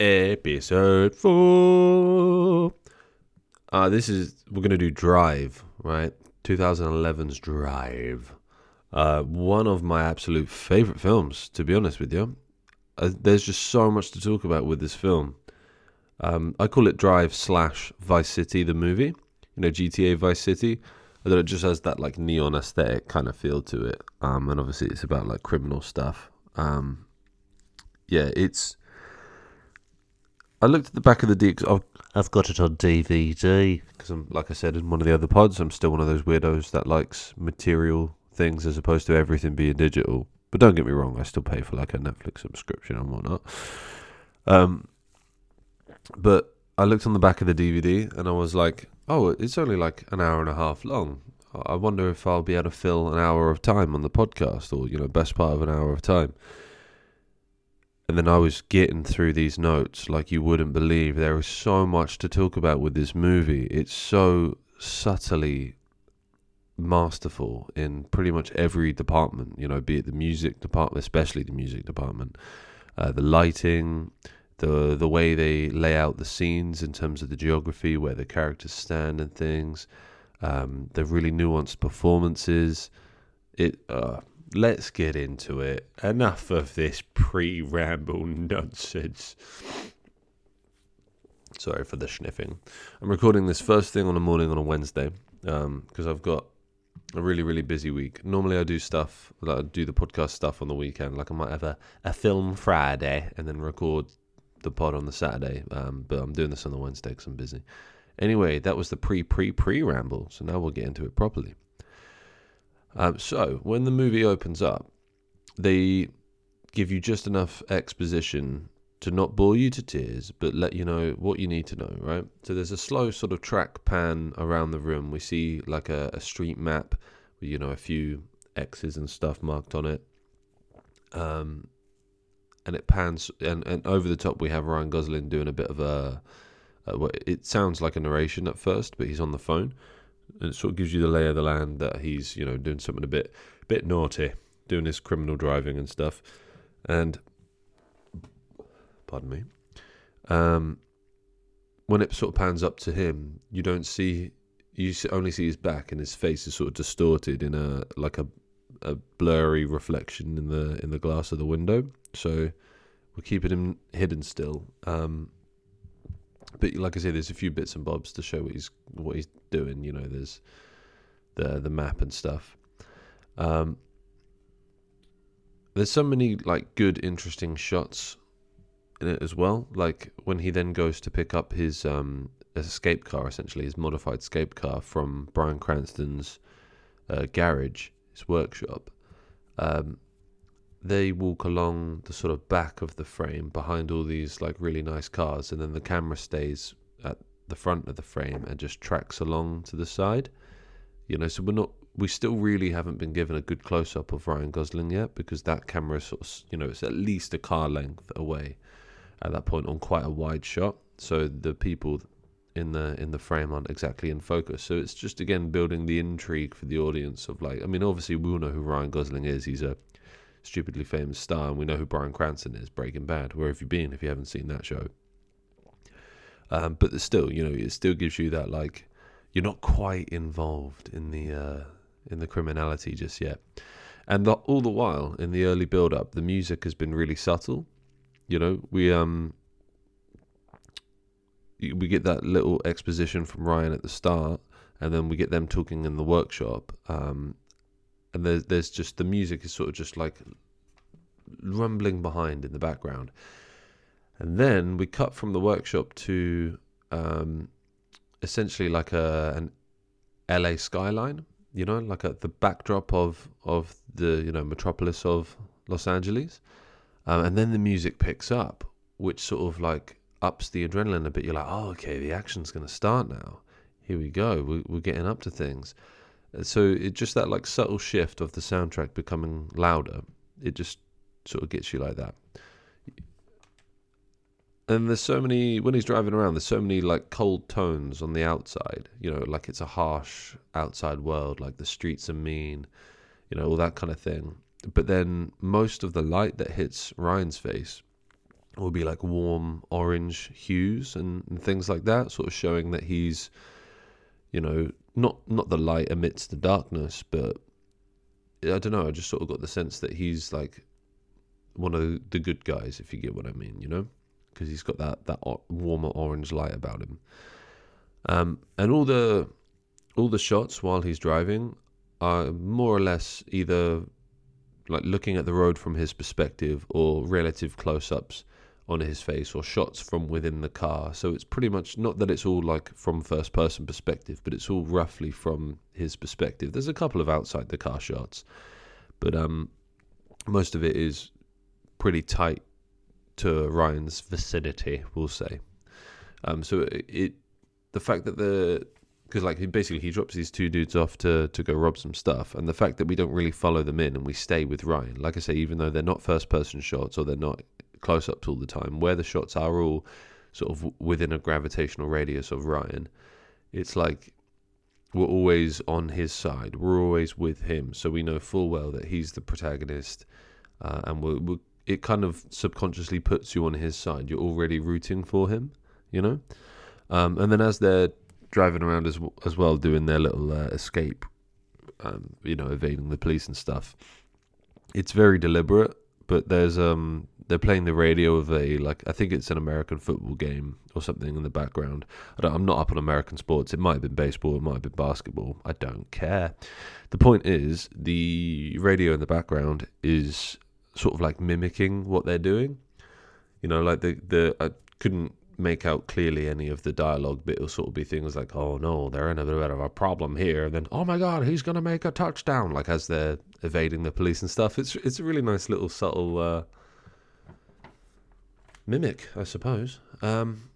episode four. Uh, this is we're gonna do Drive, right? 2011's Drive. Uh, one of my absolute favorite films, to be honest with you. Uh, there's just so much to talk about with this film. Um, I call it Drive slash Vice City, the movie. You know, GTA Vice City. Although it just has that like neon aesthetic kind of feel to it. Um, and obviously it's about like criminal stuff. Um, yeah, it's. I looked at the back of the D. I've, I've got it on DVD because I'm, like I said in one of the other pods, I'm still one of those weirdos that likes material things as opposed to everything being digital. But don't get me wrong, I still pay for like a Netflix subscription and whatnot. Um, but I looked on the back of the DVD and I was like, oh, it's only like an hour and a half long. I wonder if I'll be able to fill an hour of time on the podcast or, you know, best part of an hour of time. And then I was getting through these notes like you wouldn't believe. There is so much to talk about with this movie. It's so subtly masterful in pretty much every department, you know, be it the music department, especially the music department, uh, the lighting, the the way they lay out the scenes in terms of the geography, where the characters stand and things, um, the really nuanced performances. It uh, let's get into it. Enough of this pre-ramble nonsense. Sorry for the sniffing. I'm recording this first thing on a morning on a Wednesday because um, I've got a really really busy week. Normally I do stuff like I do the podcast stuff on the weekend. Like I might have a, a film Friday and then record the pod on the Saturday. Um, but I'm doing this on the Wednesday because I'm busy. Anyway, that was the pre pre pre ramble. So now we'll get into it properly. Um, so when the movie opens up, they give you just enough exposition to not bore you to tears, but let you know what you need to know, right? So there's a slow sort of track pan around the room. We see like a, a street map with, you know, a few X's and stuff marked on it. Um, and it pans, and, and over the top, we have Ryan Gosling doing a bit of a, a it sounds like a narration at first, but he's on the phone. And it sort of gives you the lay of the land that he's, you know, doing something a bit, bit naughty, doing his criminal driving and stuff. And pardon me, um, when it sort of pans up to him, you don't see, you only see his back, and his face is sort of distorted in a like a a blurry reflection in the in the glass of the window. So we're keeping him hidden still. Um, but like I say, there's a few bits and bobs to show what he's what he's doing. You know, there's the the map and stuff. Um, there's so many like good, interesting shots in it as well. Like when he then goes to pick up his um, escape car, essentially his modified escape car from Bryan Cranston's uh, garage, his workshop. Um, they walk along the sort of back of the frame behind all these like really nice cars, and then the camera stays at the front of the frame and just tracks along to the side. You know, so we're not, we still really haven't been given a good close up of Ryan Gosling yet because that camera is sort of, you know, it's at least a car length away at that point on quite a wide shot. So the people in the in the frame aren't exactly in focus. So it's just again building the intrigue for the audience of like I mean obviously we all know who Ryan Gosling is. He's a stupidly famous star and we know who Bryan Cranston is, Breaking Bad. Where have you been if you haven't seen that show? Um, but still, you know, it still gives you that like you're not quite involved in the uh, in the criminality just yet. And the, all the while in the early build up, the music has been really subtle you know, we um we get that little exposition from Ryan at the start, and then we get them talking in the workshop. Um, and there's there's just the music is sort of just like rumbling behind in the background, and then we cut from the workshop to um, essentially like a an LA skyline. You know, like a, the backdrop of of the you know metropolis of Los Angeles. Um, and then the music picks up, which sort of like ups the adrenaline a bit. You're like, oh, okay, the action's going to start now. Here we go. We're, we're getting up to things. So it just that like subtle shift of the soundtrack becoming louder. It just sort of gets you like that. And there's so many when he's driving around. There's so many like cold tones on the outside. You know, like it's a harsh outside world. Like the streets are mean. You know, all that kind of thing but then most of the light that hits Ryan's face will be like warm orange hues and, and things like that, sort of showing that he's, you know, not not the light amidst the darkness, but I don't know. I just sort of got the sense that he's like one of the good guys, if you get what I mean, you know, because he's got that that warmer orange light about him. Um, and all the all the shots while he's driving are more or less either like looking at the road from his perspective or relative close-ups on his face or shots from within the car. So it's pretty much not that it's all like from first person perspective, but it's all roughly from his perspective. There's a couple of outside the car shots, but um most of it is pretty tight to Ryan's vicinity, we'll say. Um so it, it the fact that the because like basically he drops these two dudes off to to go rob some stuff, and the fact that we don't really follow them in and we stay with Ryan, like I say, even though they're not first person shots or they're not close ups all the time, where the shots are all sort of within a gravitational radius of Ryan, it's like we're always on his side. We're always with him, so we know full well that he's the protagonist, uh, and we're, we're, it kind of subconsciously puts you on his side. You're already rooting for him, you know. Um, and then as they're driving around as as well, doing their little uh, escape, um, you know, evading the police and stuff. It's very deliberate, but there's um they're playing the radio of a like I think it's an American football game or something in the background. I am not up on American sports. It might have been baseball. It might have been basketball. I don't care. The point is the radio in the background is sort of like mimicking what they're doing. You know, like the the I couldn't make out clearly any of the dialogue, but it'll sort of be things like, "Oh no, they're in a bit of a problem here," and then, "Oh my God, he's gonna make a touchdown!" Like as they're evading the police and stuff. It's it's a really nice little subtle uh, mimic, I suppose. Um,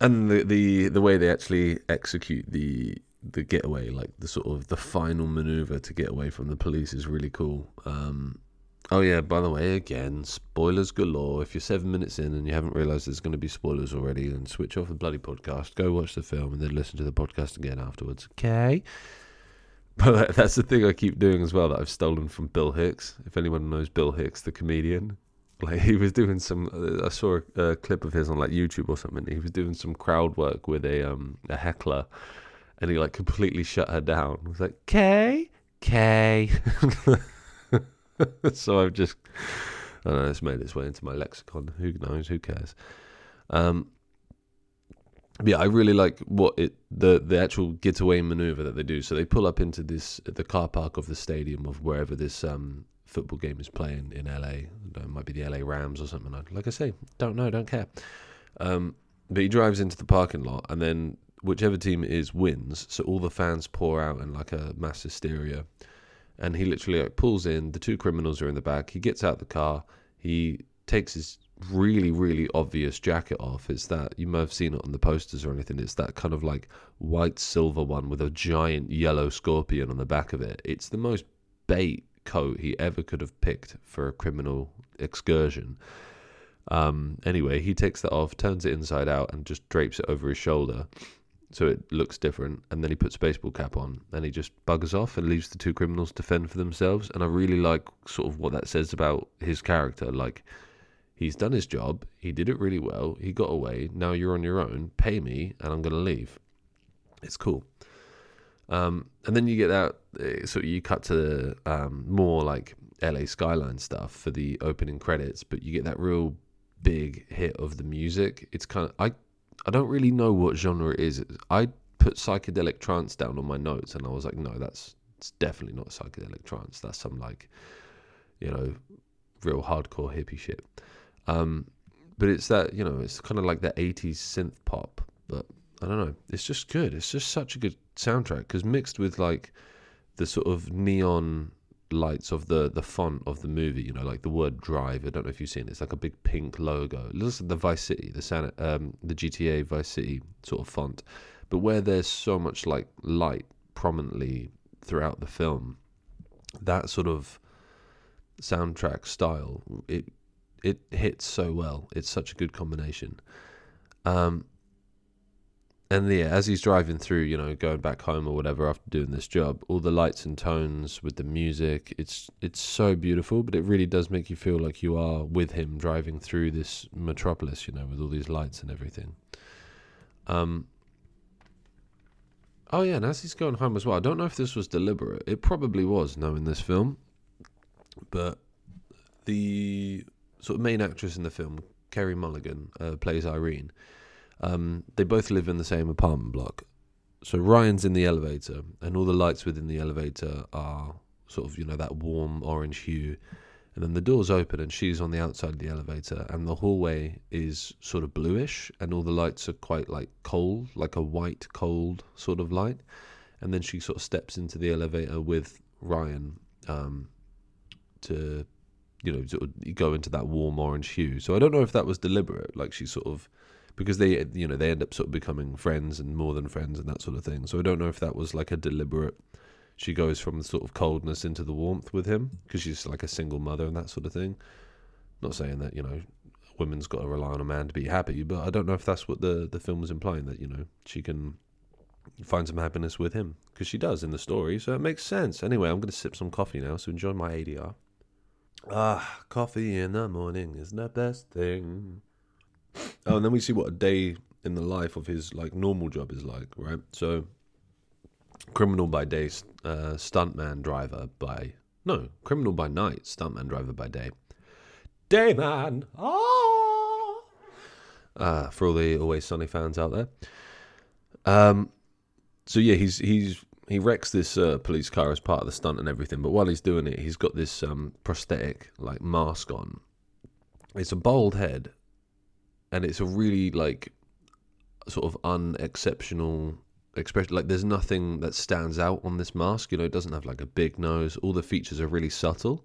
and the, the the way they actually execute the the getaway, like the sort of the final maneuver to get away from the police, is really cool. Um, Oh yeah, by the way, again, spoilers galore. If you're seven minutes in and you haven't realised there's going to be spoilers already, then switch off the bloody podcast, go watch the film, and then listen to the podcast again afterwards. Okay. But that's the thing I keep doing as well that I've stolen from Bill Hicks. If anyone knows Bill Hicks, the comedian, like he was doing some. Uh, I saw a, a clip of his on like YouTube or something. He was doing some crowd work with a um a heckler, and he like completely shut her down. I was like, "K, K." so I've just, I don't know, it's made its way into my lexicon. Who knows? Who cares? Um, yeah, I really like what it the the actual getaway maneuver that they do. So they pull up into this the car park of the stadium of wherever this um, football game is playing in LA. It might be the LA Rams or something. Like I say, don't know, don't care. Um, but he drives into the parking lot, and then whichever team is wins. So all the fans pour out in like a mass hysteria and he literally like pulls in. The two criminals are in the back. He gets out the car. He takes his really really obvious jacket off. It's that you may have seen it on the posters or anything. It's that kind of like white silver one with a giant yellow scorpion on the back of it. It's the most bait coat he ever could have picked for a criminal excursion. Um, anyway, he takes that off, turns it inside out, and just drapes it over his shoulder so it looks different. And then he puts baseball cap on and he just buggers off and leaves the two criminals to fend for themselves. And I really like sort of what that says about his character. Like, he's done his job, he did it really well, he got away. Now you're on your own, pay me, and I'm going to leave. It's cool. Um, and then you get that, eh, so you cut to um, more like LA skyline stuff for the opening credits, but you get that real big hit of the music. It's kind of I I don't really know what genre it is. I put psychedelic trance down on my notes, and I was like, no, that's it's definitely not psychedelic trance. That's some like, you know, real hardcore hippie shit. Um, but it's that you know, it's kind of like that '80s synth pop. But I don't know. It's just good. It's just such a good soundtrack because mixed with like the sort of neon lights of the the font of the movie. You know, like the word "drive." I don't know if you've seen it. It's like a big pink logo. It looks like the Vice City, the San, um, the GTA Vice City sort of font. But where there's so much like light prominently throughout the film, that sort of soundtrack style it it hits so well. It's such a good combination. Um, and yeah, as he's driving through, you know, going back home or whatever after doing this job, all the lights and tones with the music, it's it's so beautiful, but it really does make you feel like you are with him driving through this metropolis, you know, with all these lights and everything. Um Oh yeah, and as he's going home as well, I don't know if this was deliberate. It probably was, knowing this film. But the sort of main actress in the film, Carey Mulligan, uh, plays Irene um, they both live in the same apartment block. So Ryan's in the elevator, and all the lights within the elevator are sort of, you know, that warm orange hue. And then the doors open, and she's on the outside of the elevator, and the hallway is sort of bluish, and all the lights are quite like cold, like a white, cold sort of light. And then she sort of steps into the elevator with Ryan um, to, you know, go into that warm orange hue. So I don't know if that was deliberate, like she sort of because they you know they end up sort of becoming friends and more than friends and that sort of thing. So I don't know if that was like a deliberate. She goes from the sort of coldness into the warmth with him because she's like a single mother and that sort of thing. Not saying that you know women's got to rely on a man to be happy, but I don't know if that's what the the film was implying that you know she can find some happiness with him because she does in the story, so it makes sense. Anyway, I'm going to sip some coffee now, so enjoy my ADR. Ah, coffee in the morning is the best thing. Oh, and then we see what a day in the life of his like normal job is like, right? So, criminal by day, uh, stuntman driver by no, criminal by night, stuntman driver by day. Dayman, ah, uh, for all the Always Sunny fans out there. Um, so yeah, he's he's he wrecks this uh, police car as part of the stunt and everything. But while he's doing it, he's got this um, prosthetic like mask on. It's a bald head and it's a really like sort of unexceptional expression. Like there's nothing that stands out on this mask. You know, it doesn't have like a big nose. All the features are really subtle,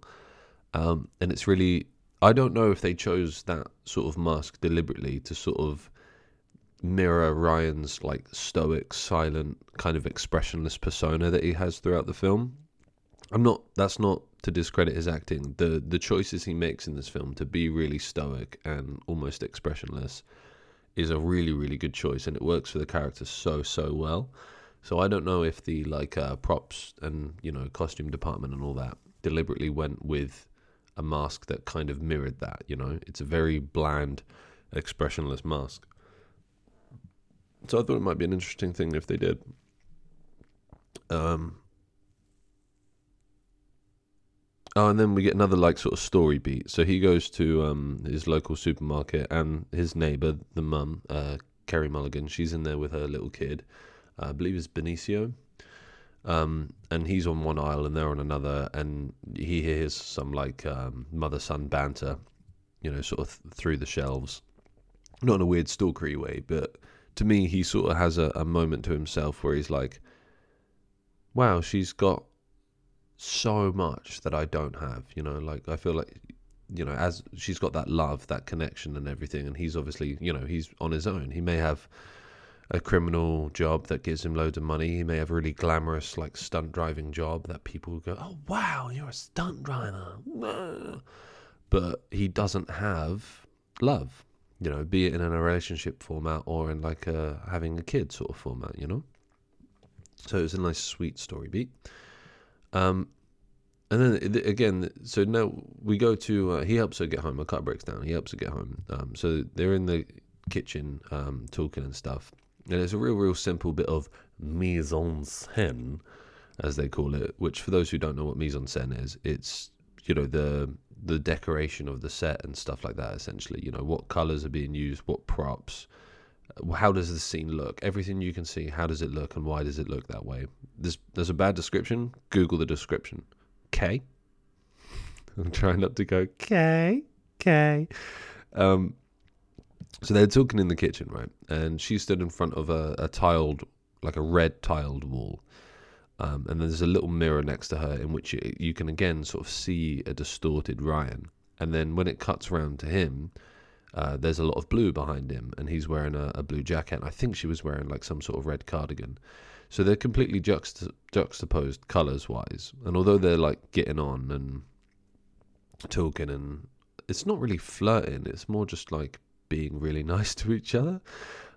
um, and it's really. I don't know if they chose that sort of mask deliberately to sort of mirror Ryan's like stoic, silent, kind of expressionless persona that he has throughout the film. I'm not. That's not to discredit his acting. The the choices he makes in this film to be really stoic and almost expressionless is a really really good choice, and it works for the character so so well. So I don't know if the like uh, props and you know costume department and all that deliberately went with a mask that kind of mirrored that. You know, it's a very bland, expressionless mask. So I thought it might be an interesting thing if they did. Um, Oh, and then we get another like sort of story beat. So he goes to um, his local supermarket, and his neighbor, the mum, uh, Carey Mulligan, she's in there with her little kid. Uh, I believe it's Benicio. Um, and he's on one aisle and they're on another, and he hears some like um, mother son banter, you know, sort of th- through the shelves. Not in a weird stalkery way, but to me, he sort of has a, a moment to himself where he's like, wow, she's got so much that I don't have. You know, like I feel like you know, as she's got that love, that connection, and everything, and he's obviously, you know, he's on his own. He may have a criminal job that gives him loads of money. He may have a really glamorous, like stunt driving job that people go, "Oh wow, you're a stunt driver," but he doesn't have love. You know, be it in a relationship format or in like a having a kid sort of format. You know, so it's a nice, sweet story beat. Um, and then again, so now we go to. Uh, he helps her get home. Her car breaks down. He helps her get home. Um, so they're in the kitchen um, talking and stuff. And it's a real, real simple bit of mise en scène, as they call it. Which, for those who don't know what mise en scène is, it's you know the the decoration of the set and stuff like that. Essentially, you know what colors are being used, what props, how does the scene look? Everything you can see, how does it look, and why does it look that way? There's there's a bad description. Google the description. K. I'm trying not to go K K. Um, so they're talking in the kitchen, right? And she stood in front of a, a tiled, like a red tiled wall. Um, and there's a little mirror next to her in which you, you can again sort of see a distorted Ryan. And then when it cuts around to him, uh, there's a lot of blue behind him, and he's wearing a, a blue jacket. And I think she was wearing like some sort of red cardigan. So they're completely juxta- juxtaposed colors wise. And although they're like getting on and talking, and it's not really flirting, it's more just like being really nice to each other.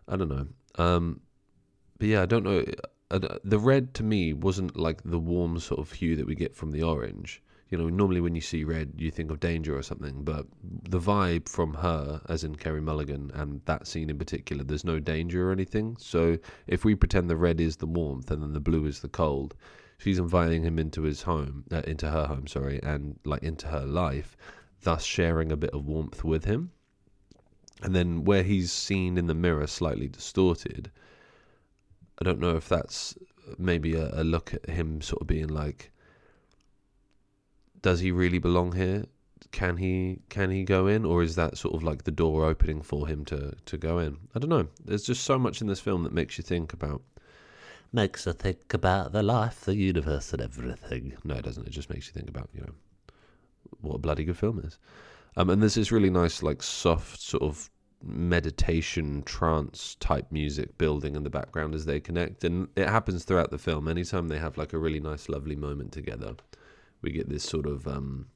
I don't know. Um, but yeah, I don't know. The red to me wasn't like the warm sort of hue that we get from the orange. You know, normally when you see red, you think of danger or something, but the vibe from her, as in Carey Mulligan, and that scene in particular, there's no danger or anything. So if we pretend the red is the warmth and then the blue is the cold, she's inviting him into his home, uh, into her home, sorry, and like into her life, thus sharing a bit of warmth with him. And then where he's seen in the mirror slightly distorted, I don't know if that's maybe a, a look at him sort of being like, does he really belong here? Can he can he go in, or is that sort of like the door opening for him to to go in? I don't know. There's just so much in this film that makes you think about makes you think about the life, the universe, and everything. No, it doesn't. It just makes you think about you know what a bloody good film is. Um, and there's this really nice, like soft sort of meditation trance type music building in the background as they connect, and it happens throughout the film. Anytime they have like a really nice, lovely moment together, we get this sort of um,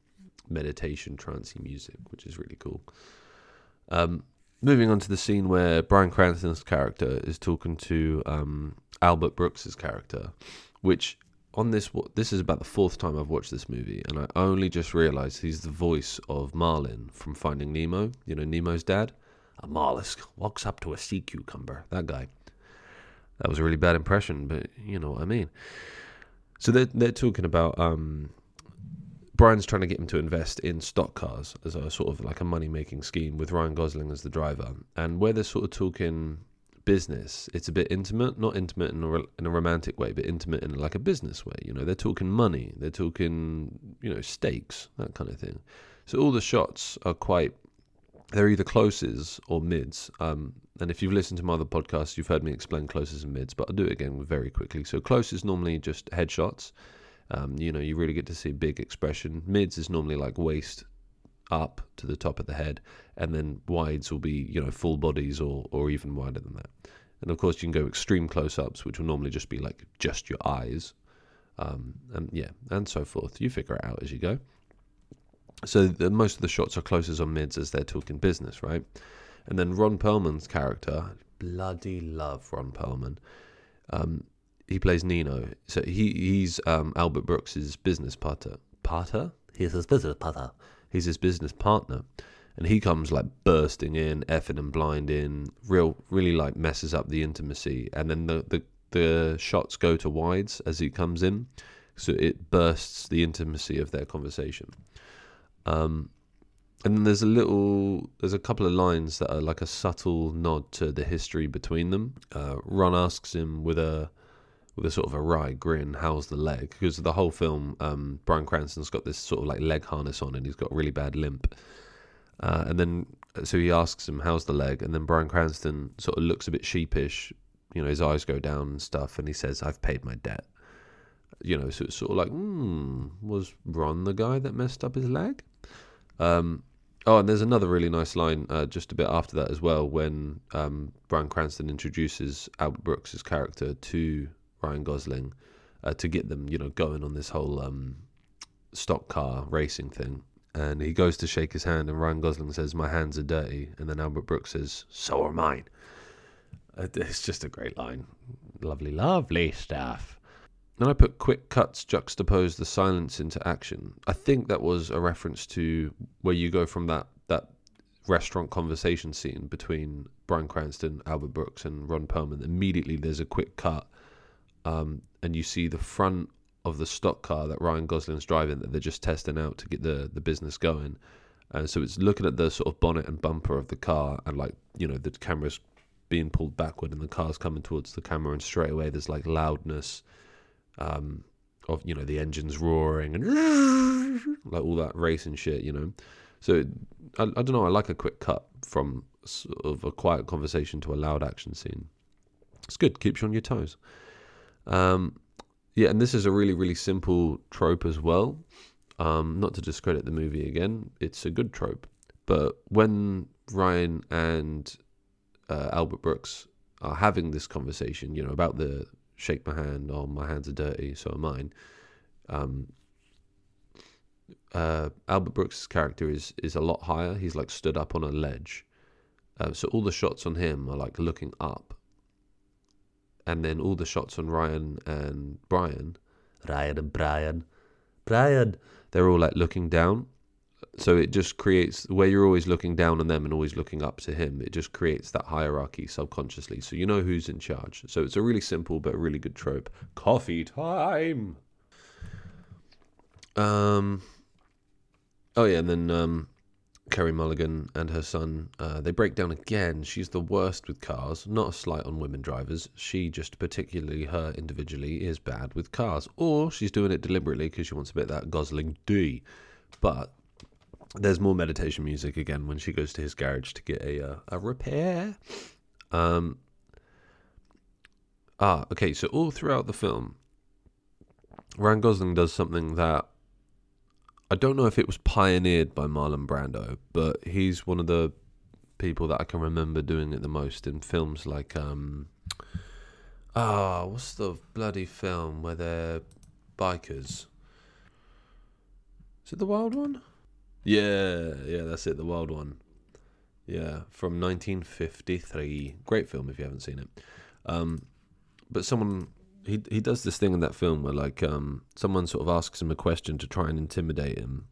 meditation trancey music, which is really cool. Um, moving on to the scene where Bryan Cranston's character is talking to um, Albert Brooks's character, which on this this is about the fourth time I've watched this movie, and I only just realised he's the voice of Marlin from Finding Nemo. You know Nemo's dad. A mollusk walks up to a sea cucumber. That guy. That was a really bad impression, but you know what I mean. So they're they're talking about um, Bryan's trying to get him to invest in stock cars as a sort of like a money making scheme with Ryan Gosling as the driver, and where they're sort of talking business. It's a bit intimate, not intimate in a, in a romantic way, but intimate in like a business way. You know, they're talking money, they're talking, you know, stakes, that kind of thing. So all the shots are quite, they're either closes or mids. Um, and if you've listened to my other podcasts, you've heard me explain closes and mids, but I'll do it again very quickly. So close is normally just headshots. Um, you know, you really get to see big expression. Mids is normally like waist up to the top of the head, and then wides will be you know full bodies or or even wider than that. And of course, you can go extreme close-ups, which will normally just be like just your eyes, um, and yeah, and so forth. You figure it out as you go. So the, most of the shots are closes on mids as they're talking business, right? And then Ron Perlman's character, bloody love Ron Perlman. Um, he plays Nino. So he he's um, Albert Brooks's business partner. Partner? He's his business partner he's his business partner. And he comes like bursting in, effing and blinding, real, really like messes up the intimacy. And then the, the, the shots go to wides as he comes in, so it bursts the intimacy of their conversation. Um, and then there's a little, there's a couple of lines that are like a subtle nod to the history between them. Uh, Ron asks him with a with a sort of a wry grin, how's the leg? Because the whole film, um, Bryan Cranston's got this sort of like leg harness on and he's got a really bad limp. Uh, and then, so he asks him, how's the leg? And then Bryan Cranston sort of looks a bit sheepish, you know, his eyes go down and stuff, and he says, I've paid my debt. You know, so it's sort of like, hmm, was Ron the guy that messed up his leg? Um, oh, and there's another really nice line uh, just a bit after that as well when um, Bryan Cranston introduces Albert Brooks's character to Ryan Gosling uh, to get them, you know, going on this whole um, stock car racing thing. And he goes to shake his hand, and Ryan Gosling says, "My hands are dirty," and then Albert Brooks says, "So are mine." Uh, it's just a great line, lovely, lovely stuff. Then I put quick cuts juxtapose the silence into action. I think that was a reference to where you go from that that restaurant conversation scene between Bryan Cranston, Albert Brooks, and Ron Perlman. Immediately, there's a quick cut um, and you see the front of the stock car that Ryan Gosling's driving that they're just testing out to get the the business going. And so it's looking at the sort of bonnet and bumper of the car, and like you know the camera's being pulled backward, and the car's coming towards the camera, and straight away there's like loudness um, of you know the engines roaring and like all that racing shit, you know. So I, I don't know. I like a quick cut from sort of a quiet conversation to a loud action scene. It's good. Keeps you on your toes. Um, yeah, and this is a really, really simple trope as well. Um, not to discredit the movie again, it's a good trope. But when Ryan and uh, Albert Brooks are having this conversation, you know, about the shake my hand, oh, my hands are dirty, so are mine. Um, uh, Albert Brooks' character is is a lot higher. He's like stood up on a ledge, uh, so all the shots on him are like looking up, and then all the shots on Ryan and Brian, Ryan and Brian. Brian. they're all like looking down. So it just creates where you're always looking down on them and always looking up to him. It just creates that hierarchy subconsciously, so you know who's in charge. So it's a really simple but really good trope. Coffee time. Um. Oh yeah, and then um, Carey Mulligan and her son, uh, they break down again. She's the worst with cars. Not a slight on women drivers. She just particularly her individually is bad with cars, or she's doing it deliberately because she wants a bit of that Gosling D. But there's more meditation music again when she goes to his garage to get a uh, a repair. Um. Ah, okay. So all throughout the film, Ryan Gosling does something that I don't know if it was pioneered by Marlon Brando, but he's one of the people that I can remember doing it the most in films like um ah, what's the bloody film where they're bikers? Is it the Wild One? Yeah, yeah, that's it, the Wild One. Yeah, from 1953. Great film if you haven't seen it. Um, but someone he he does this thing in that film where like um someone sort of asks him a question to try and intimidate him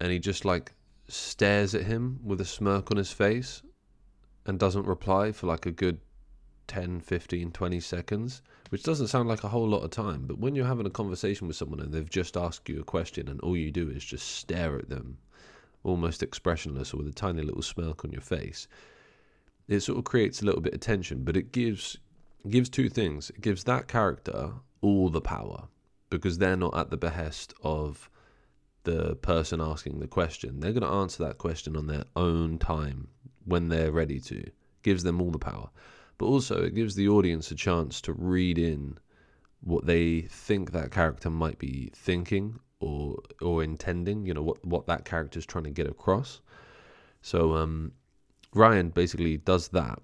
and he just like stares at him with a smirk on his face and doesn't reply for like a good 10 15 20 seconds which doesn't sound like a whole lot of time. But when you're having a conversation with someone and they've just asked you a question and all you do is just stare at them almost expressionless or with a tiny little smirk on your face it sort of creates a little bit of tension but it gives gives two things. It gives that character all the power because they're not at the behest of the person asking the question. They're going to answer that question on their own time when they're ready to. It gives them all the power. But also, it gives the audience a chance to read in what they think that character might be thinking or or intending. You know what what that character is trying to get across. So um, Ryan basically does that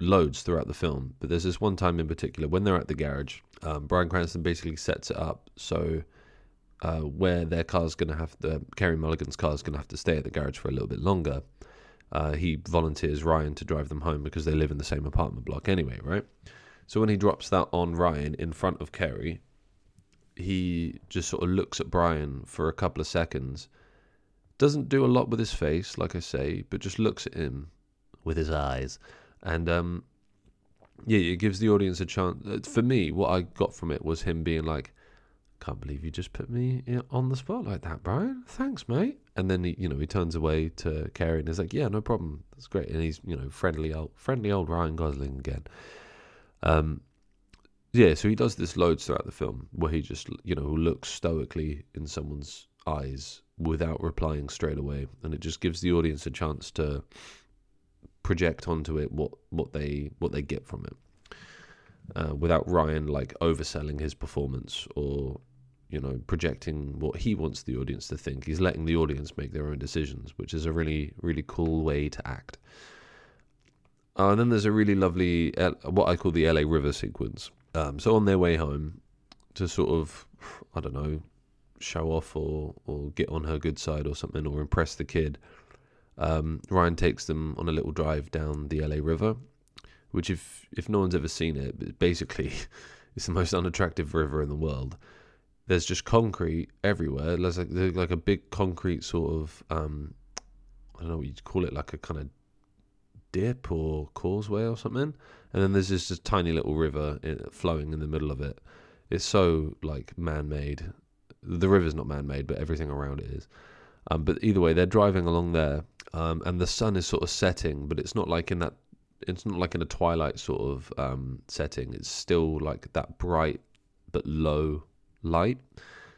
loads throughout the film, but there's this one time in particular when they're at the garage. Um, Bryan Cranston basically sets it up so uh, where their car's going to have the Carey Mulligan's car's going to have to stay at the garage for a little bit longer. Uh, he volunteers Ryan to drive them home because they live in the same apartment block anyway, right? So when he drops that on Ryan in front of Kerry, he just sort of looks at Brian for a couple of seconds. Doesn't do a lot with his face, like I say, but just looks at him With his eyes. And um, yeah, it gives the audience a chance. uh, For me, what I got from it was him being like, "Can't believe you just put me on the spot like that, Brian. Thanks, mate." And then he, you know, he turns away to Kerry and is like, "Yeah, no problem. That's great." And he's, you know, friendly old, friendly old Ryan Gosling again. Um, yeah, so he does this loads throughout the film where he just, you know, looks stoically in someone's eyes without replying straight away, and it just gives the audience a chance to project onto it what what they what they get from it uh, without Ryan like overselling his performance or you know projecting what he wants the audience to think. He's letting the audience make their own decisions which is a really really cool way to act. Uh, and then there's a really lovely L- what I call the LA River sequence. Um, so on their way home to sort of I don't know show off or or get on her good side or something or impress the kid um, Ryan takes them on a little drive down the LA River, which if if no one's ever seen it, basically it's the most unattractive river in the world. There's just concrete everywhere. There's like there's like a big concrete sort of um, I don't know what you'd call it, like a kind of dip or causeway or something. And then there's this just tiny little river flowing in the middle of it. It's so like man-made. The river's not man-made, but everything around it is. Um, but either way, they're driving along there, um, and the sun is sort of setting, but it's not like in that. It's not like in a twilight sort of um, setting. It's still like that bright but low light,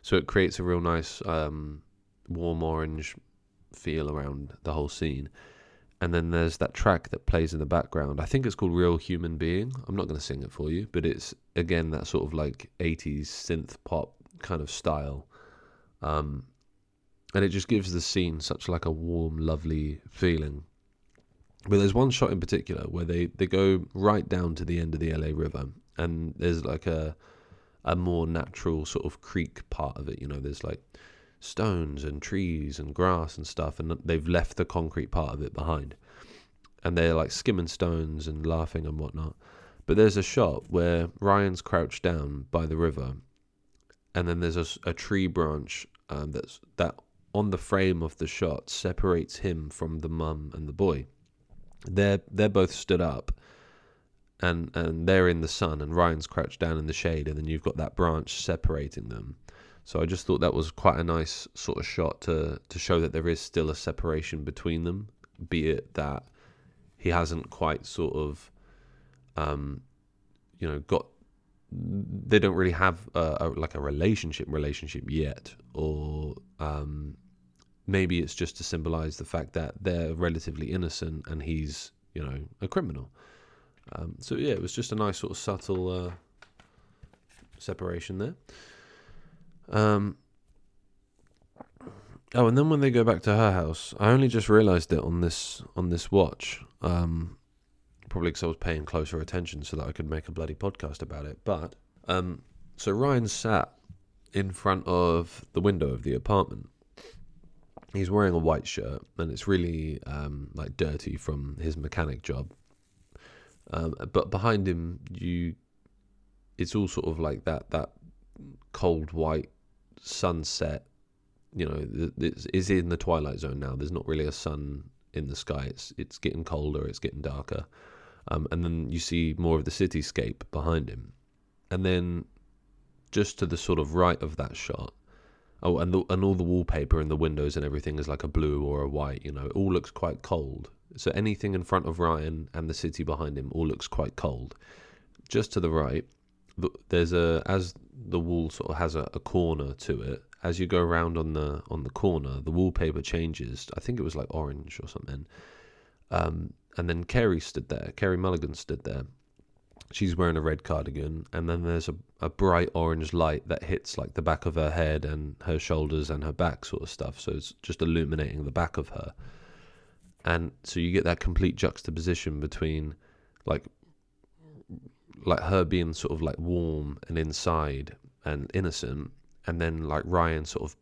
so it creates a real nice um, warm orange feel around the whole scene. And then there's that track that plays in the background. I think it's called "Real Human Being." I'm not going to sing it for you, but it's again that sort of like '80s synth pop kind of style. Um, and it just gives the scene such like a warm, lovely feeling. But there's one shot in particular where they, they go right down to the end of the LA River, and there's like a a more natural sort of creek part of it. You know, there's like stones and trees and grass and stuff, and they've left the concrete part of it behind. And they're like skimming stones and laughing and whatnot. But there's a shot where Ryan's crouched down by the river, and then there's a, a tree branch um, that's that on the frame of the shot separates him from the mum and the boy. They're they're both stood up, and and they're in the sun, and Ryan's crouched down in the shade, and then you've got that branch separating them. So I just thought that was quite a nice sort of shot to to show that there is still a separation between them, be it that he hasn't quite sort of, um, you know, got they don't really have a, a, like a relationship relationship yet, or um, maybe it's just to symbolize the fact that they're relatively innocent and he's you know a criminal. Um, so yeah, it was just a nice sort of subtle uh, separation there. Um, oh, and then when they go back to her house, I only just realised it on this on this watch. Um, probably because I was paying closer attention so that I could make a bloody podcast about it. But um, so Ryan sat in front of the window of the apartment. He's wearing a white shirt, and it's really um, like dirty from his mechanic job. Um, but behind him, you, it's all sort of like that that cold white sunset. You know, it's in the twilight zone now. There's not really a sun in the sky. It's it's getting colder. It's getting darker, um, and then you see more of the cityscape behind him, and then just to the sort of right of that shot. Oh, and the, and all the wallpaper and the windows and everything is like a blue or a white. You know, it all looks quite cold. So anything in front of Ryan and the city behind him all looks quite cold. Just to the right, there's a as the wall sort of has a, a corner to it. As you go around on the on the corner, the wallpaper changes. I think it was like orange or something. Um, and then Kerry stood there. Carey Mulligan stood there. She's wearing a red cardigan, and then there's a, a bright orange light that hits like the back of her head and her shoulders and her back, sort of stuff. So it's just illuminating the back of her and so you get that complete juxtaposition between like like her being sort of like warm and inside and innocent and then like Ryan sort of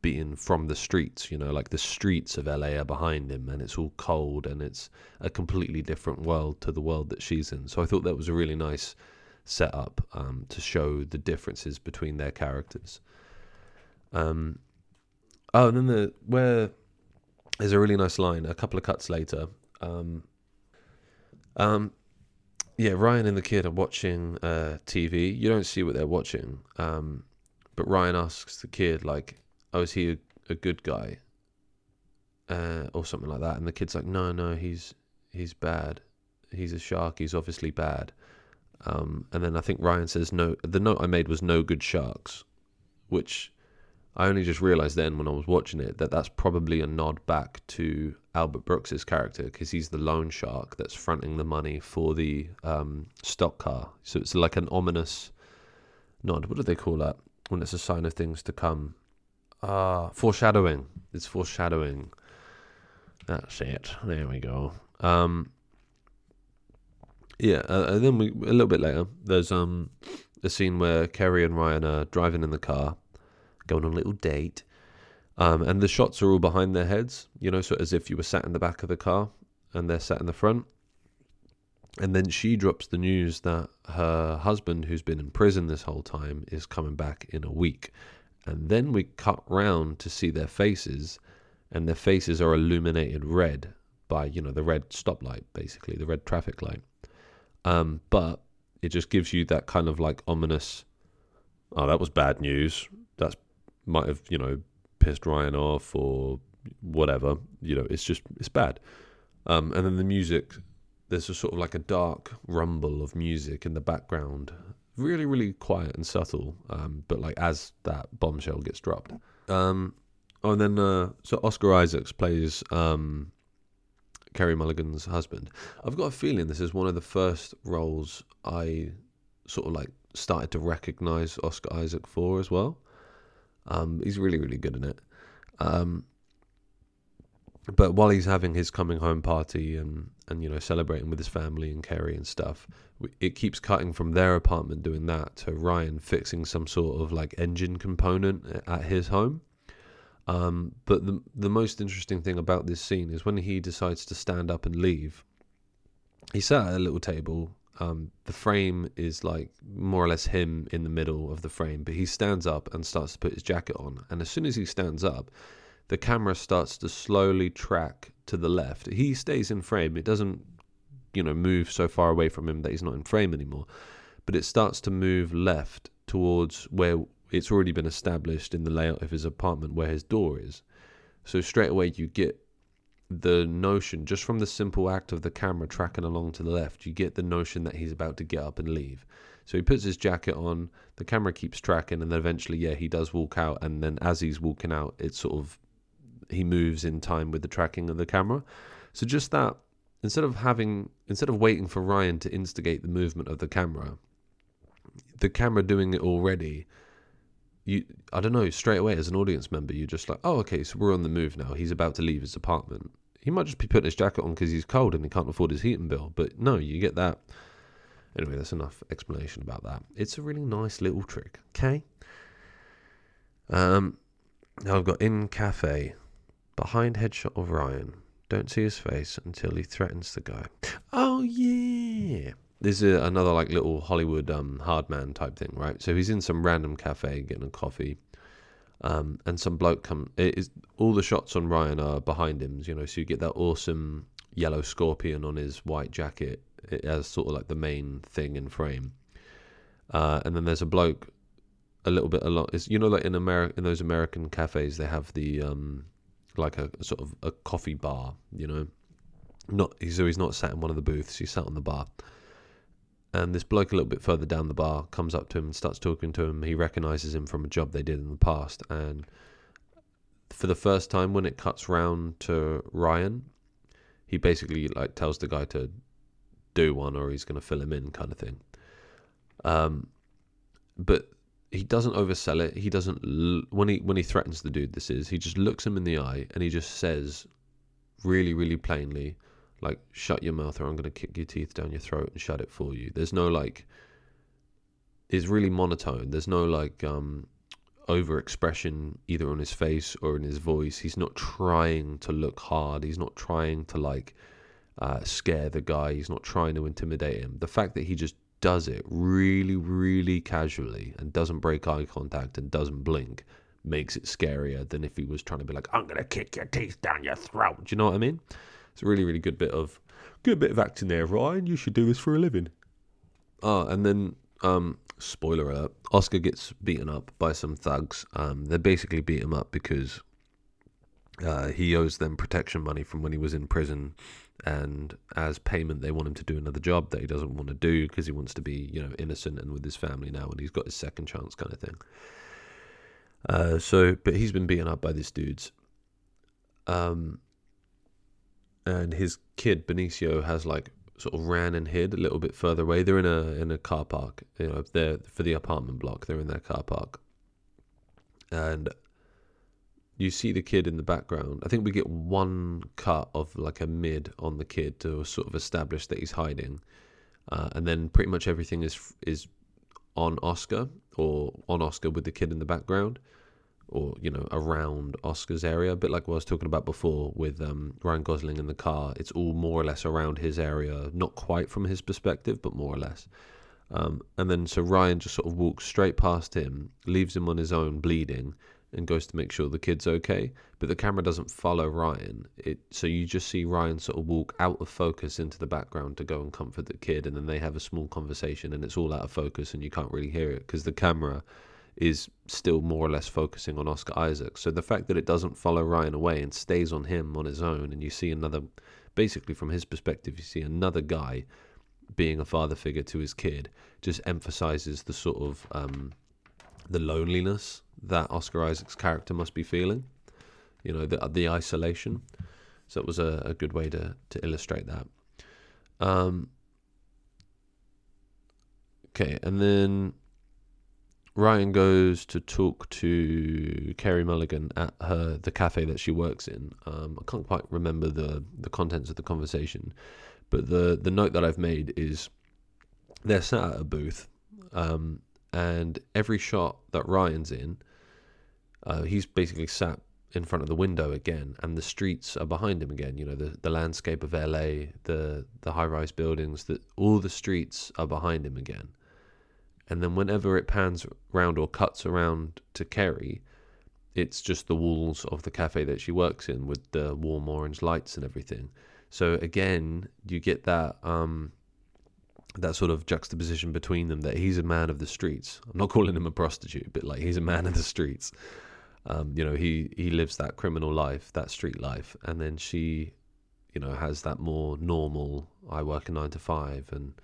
being from the streets you know like the streets of LA are behind him and it's all cold and it's a completely different world to the world that she's in. So I thought that was a really nice setup um, to show the differences between their characters. Um oh and then the where there's a really nice line a couple of cuts later. Um um yeah ryan and the kid are watching uh tv you don't see what they're watching um but ryan asks the kid like oh is he a, a good guy uh or something like that and the kid's like no no he's he's bad he's a shark he's obviously bad um and then i think ryan says no the note i made was no good sharks which I only just realised then when I was watching it that that's probably a nod back to Albert Brooks's character because he's the loan shark that's fronting the money for the um, stock car. So it's like an ominous nod. What do they call that when it's a sign of things to come? Ah, foreshadowing. It's foreshadowing. That's it. There we go. Um, yeah, uh, and then we a little bit later. There's um a scene where Kerry and Ryan are driving in the car going on a little date. Um, and the shots are all behind their heads, you know, so as if you were sat in the back of the car and they're sat in the front. And then she drops the news that her husband, who's been in prison this whole time, is coming back in a week. And then we cut round to see their faces, and their faces are illuminated red by, you know, the red stoplight, basically, the red traffic light. Um, but it just gives you that kind of like ominous, oh, that was bad news. That's might have you know pissed Ryan off or whatever. You know, it's just it's bad. Um, and then the music, there's a sort of like a dark rumble of music in the background, really really quiet and subtle. Um, but like as that bombshell gets dropped. Um, oh, and then uh, so Oscar Isaacs plays um, Carey Mulligan's husband. I've got a feeling this is one of the first roles I sort of like started to recognize Oscar Isaac for as well. Um, he's really, really good in it. Um, but while he's having his coming home party and, and you know celebrating with his family and Kerry and stuff, it keeps cutting from their apartment doing that to Ryan fixing some sort of like engine component at his home. Um, but the the most interesting thing about this scene is when he decides to stand up and leave. He sat at a little table Um, the frame is like more or less him in the middle of the frame, but he stands up and starts to put his jacket on. And as soon as he stands up, the camera starts to slowly track to the left. He stays in frame. It doesn't, you know, move so far away from him that he's not in frame anymore. But it starts to move left towards where it's already been established in the layout of his apartment where his door is. So straight away you get the notion just from the simple act of the camera tracking along to the left, you get the notion that he's about to get up and leave. So he puts his jacket on, the camera keeps tracking, and then eventually, yeah, he does walk out. And then as he's walking out, it's sort of he moves in time with the tracking of the camera. So just that, instead of having, instead of waiting for Ryan to instigate the movement of the camera, the camera doing it already you I don't know, straight away as an audience member, you're just like, oh, okay, so we're on the move now. He's about to leave his apartment. He might just be putting his jacket on because he's cold and he can't afford his heating bill. But no, you get that. Anyway, that's enough explanation about that. It's a really nice little trick. Okay. Um, now I've got in cafe, behind headshot of Ryan. Don't see his face until he threatens the guy. Oh yeah. This is another like little Hollywood um, hard man type thing, right? So he's in some random cafe getting a coffee, um, and some bloke come. It is all the shots on Ryan are behind him, you know. So you get that awesome yellow scorpion on his white jacket as sort of like the main thing in frame. Uh, and then there's a bloke a little bit a lot is you know like in America in those American cafes they have the um like a, sort of a coffee bar, you know. Not so he's not sat in one of the booths, he's sat on the bar and this bloke a little bit further down the bar comes up to him and starts talking to him. He recognizes him from a job they did in the past, and for the first time, when it cuts round to Ryan, he basically like tells the guy to do one, or he's going to fill him in, kind of thing. Um, but he doesn't oversell it. He doesn't when he when he threatens the dude. This is he just looks him in the eye and he just says, really, really plainly, like shut your mouth or I'm going to kick your teeth down your throat and shut it for you. There's no like it's really monotone. There's no like um over expression either on his face or in his voice. He's not trying to look hard. He's not trying to like uh, scare the guy. He's not trying to intimidate him. The fact that he just does it really, really casually and doesn't break eye contact and doesn't blink makes it scarier than if he was trying to be like, I'm gonna kick your teeth down your throat. Do you know what I mean? It's a really, really good bit of good bit of acting there, Ryan. You should do this for a living. Ah, and then um, spoiler alert: Oscar gets beaten up by some thugs. Um, they basically beat him up because uh, he owes them protection money from when he was in prison, and as payment, they want him to do another job that he doesn't want to do because he wants to be, you know, innocent and with his family now, and he's got his second chance, kind of thing. Uh, so, but he's been beaten up by these dudes. Um, and his kid Benicio has like sort of ran and hid a little bit further away. They're in a in a car park, you know, they're for the apartment block. They're in their car park, and you see the kid in the background. I think we get one cut of like a mid on the kid to sort of establish that he's hiding, uh, and then pretty much everything is is on Oscar or on Oscar with the kid in the background or you know around Oscar's area, a bit like what I was talking about before with um, Ryan Gosling in the car. It's all more or less around his area, not quite from his perspective, but more or less. Um, and then so Ryan just sort of walks straight past him, leaves him on his own, bleeding, and goes to make sure the kid's okay. But the camera doesn't follow Ryan. It so you just see Ryan sort of walk out of focus into the background to go and comfort the kid, and then they have a small conversation, and it's all out of focus, and you can't really hear it because the camera is still more or less focusing on Oscar Isaac. So the fact that it doesn't follow Ryan away and stays on him on his own, and you see another, basically from his perspective, you see another guy being a father figure to his kid, just emphasizes the sort of um, the loneliness that Oscar Isaac's character must be feeling. You know, the the isolation. So it was a, a good way to to illustrate that. Um, okay, and then Ryan goes to talk to Carey Mulligan at her the cafe that she works in. Um, I can't quite remember the the contents of the conversation, but the the note that I've made is they're sat at a booth, um, and every shot that Ryan's in, uh, he's basically sat in front of the window again, and the streets are behind him again. You know, the, the landscape of LA, the the high rise buildings, that all the streets are behind him again. And then whenever it pans round or cuts around to Carey, it's just the walls of the cafe that she works in with the warm orange lights and everything. So again, you get that um, that sort of juxtaposition between them that he's a man of the streets. I'm not calling him a prostitute, but like he's a man of the streets. Um, you know, he he lives that criminal life, that street life, and then she, you know, has that more normal. I work a nine to five and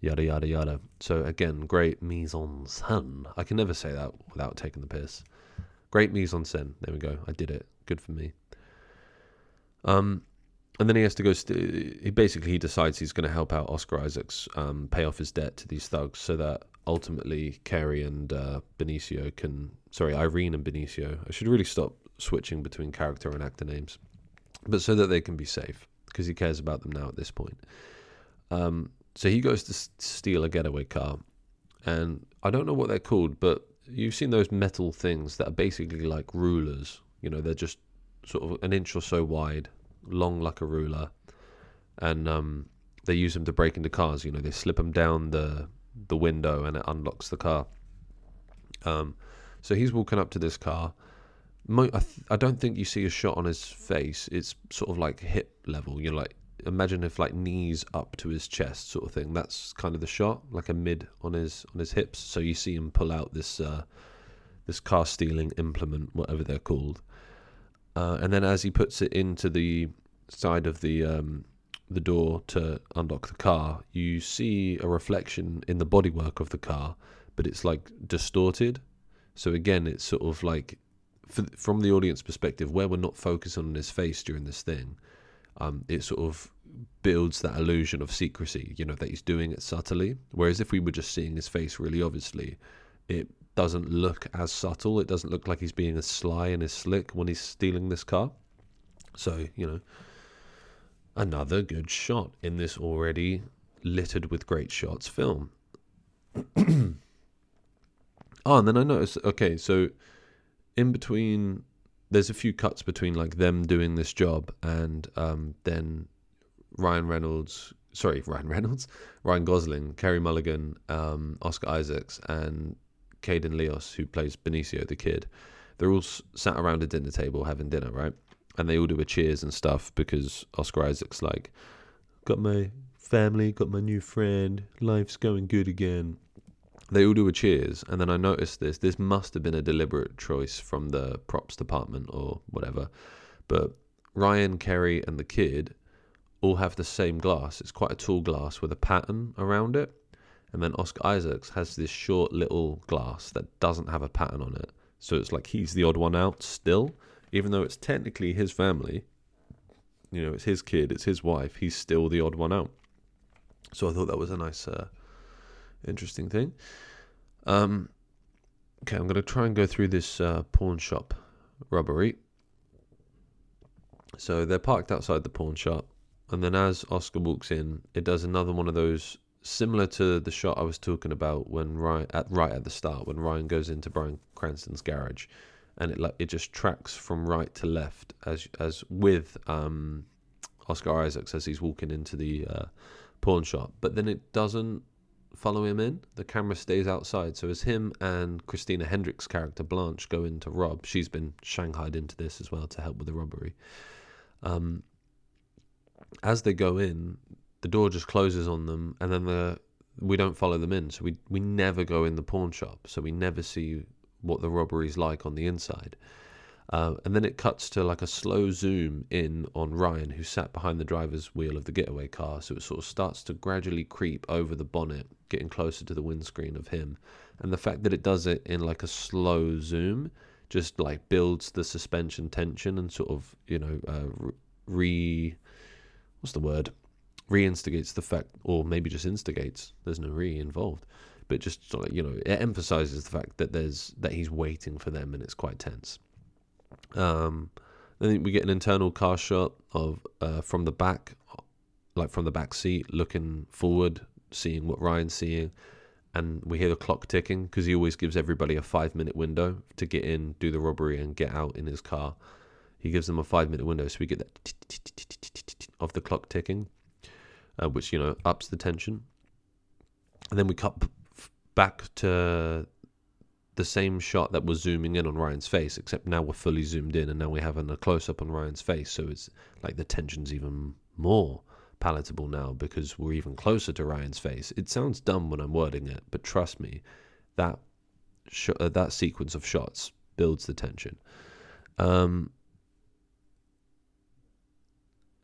yada yada yada. So again, great mise en scène. I can never say that without taking the piss. Great mise en scène. There we go. I did it. Good for me. Um, and then he has to go. St- he basically he decides he's going to help out Oscar Isaacs um, pay off his debt to these thugs, so that ultimately Carey and uh, Benicio can. Sorry, Irene and Benicio. I should really stop switching between character and actor names, but so that they can be safe because he cares about them now at this point. Um, so he goes to s- steal a getaway car, and I don't know what they're called, but you've seen those metal things that are basically like rulers. You know, they're just sort of an inch or so wide, long like a ruler, and um, they use them to break into cars. You know, they slip them down the the window and it unlocks the car. Um, so he's walking up to this car. Mo- I, th- I don't think you see a shot on his face. It's sort of like hip level. You know, like imagine if like knees up to his chest sort of thing. That's kind of the shot, like a mid on his on his hips. So you see him pull out this uh, this car stealing implement, whatever they're called. Uh, and then as he puts it into the side of the um, the door to unlock the car, you see a reflection in the bodywork of the car, but it's like distorted. So again, it's sort of like for, from the audience perspective, where we're not focusing on his face during this thing, um, it sort of builds that illusion of secrecy. You know that he's doing it subtly. Whereas if we were just seeing his face really obviously, it doesn't look as subtle. It doesn't look like he's being as sly and as slick when he's stealing this car. So, you know, another good shot in this already littered with great shots film. oh, and then I noticed, okay, so in between, there's a few cuts between like them doing this job and um, then Ryan Reynolds, sorry, Ryan Reynolds, Ryan Gosling, Carey Mulligan, um, Oscar Isaacs, and Kaden Leos, who plays Benicio, the kid, they're all s- sat around a dinner table having dinner, right? And they all do a cheers and stuff because Oscar Isaac's like, got my family, got my new friend, life's going good again. They all do a cheers, and then I noticed this. This must have been a deliberate choice from the props department or whatever. But Ryan, Carey, and the kid all have the same glass. It's quite a tall glass with a pattern around it. And then Oscar Isaacs has this short little glass that doesn't have a pattern on it. So it's like he's the odd one out still, even though it's technically his family. You know, it's his kid, it's his wife. He's still the odd one out. So I thought that was a nice, uh, interesting thing. Um, okay, I'm going to try and go through this uh, pawn shop robbery. So they're parked outside the pawn shop, and then as Oscar walks in, it does another one of those similar to the shot I was talking about when Ryan at right at the start when Ryan goes into Bryan Cranston's garage, and it like it just tracks from right to left as as with um, Oscar Isaacs as he's walking into the uh, pawn shop, but then it doesn't follow him in. The camera stays outside, so as him and Christina Hendricks' character Blanche go in to rob, she's been shanghaied into this as well to help with the robbery. Um, as they go in, the door just closes on them, and then the we don't follow them in. So we we never go in the pawn shop. So we never see what the robbery's like on the inside. Uh, and then it cuts to like a slow zoom in on Ryan, who sat behind the driver's wheel of the getaway car. So it sort of starts to gradually creep over the bonnet, getting closer to the windscreen of him. And the fact that it does it in like a slow zoom just like builds the suspension tension and sort of, you know, uh, re. What's the word? Reinstigates the fact, or maybe just instigates. There's no re involved, but just sort of, you know, it emphasizes the fact that there's that he's waiting for them, and it's quite tense. Um, then we get an internal car shot of uh, from the back, like from the back seat, looking forward, seeing what Ryan's seeing, and we hear the clock ticking because he always gives everybody a five minute window to get in, do the robbery, and get out in his car. he gives them a five minute window, so we get that of the clock ticking, uh, which you know ups the tension. And then we cut f- back to the same shot that was zooming in on Ryan's face, except now we're fully zoomed in, and now we have a close up on Ryan's face, so it's like the tension's even more palatable now because we're even closer to Ryan's face. It sounds dumb when I'm wording it, but trust me, that sh- uh, that sequence of shots builds the tension. Um,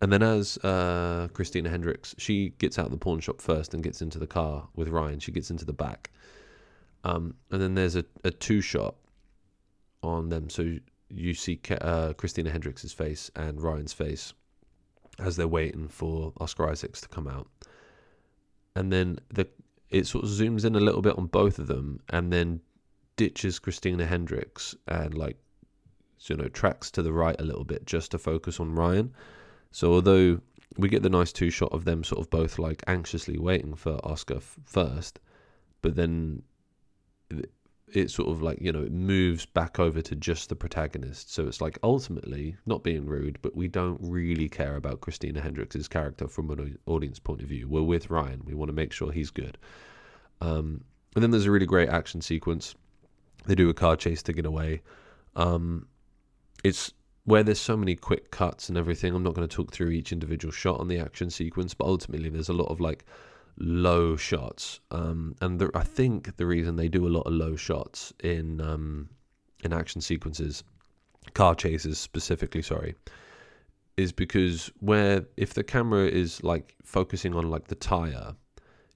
and then as uh, Christina Hendricks, she gets out of the pawn shop first and gets into the car with Ryan. She gets into the back. Um, and then there's a, a two shot on them. So you see uh, Christina Hendricks' face and Ryan's face as they're waiting for Oscar Isaacs to come out. And then the it sort of zooms in a little bit on both of them and then ditches Christina Hendricks and like you know tracks to the right a little bit just to focus on Ryan. So although we get the nice two shot of them sort of both like anxiously waiting for Oscar f- first, but then it sort of like you know it moves back over to just the protagonist. So it's like ultimately not being rude but we don't really care about christina hendricks' character from an audience point of view. We're with ryan. We want to make sure he's good. Um, and then there's a really great action sequence. They do a car chase to get away. Um, it's where there's so many quick cuts and everything i'm not going to talk through each individual shot on the action sequence but ultimately there's a lot of like low shots. Um, and the, I think the reason they do a lot of low shots in um, in action sequences, car chases specifically, sorry, is because where if the camera is like focusing on like the tire,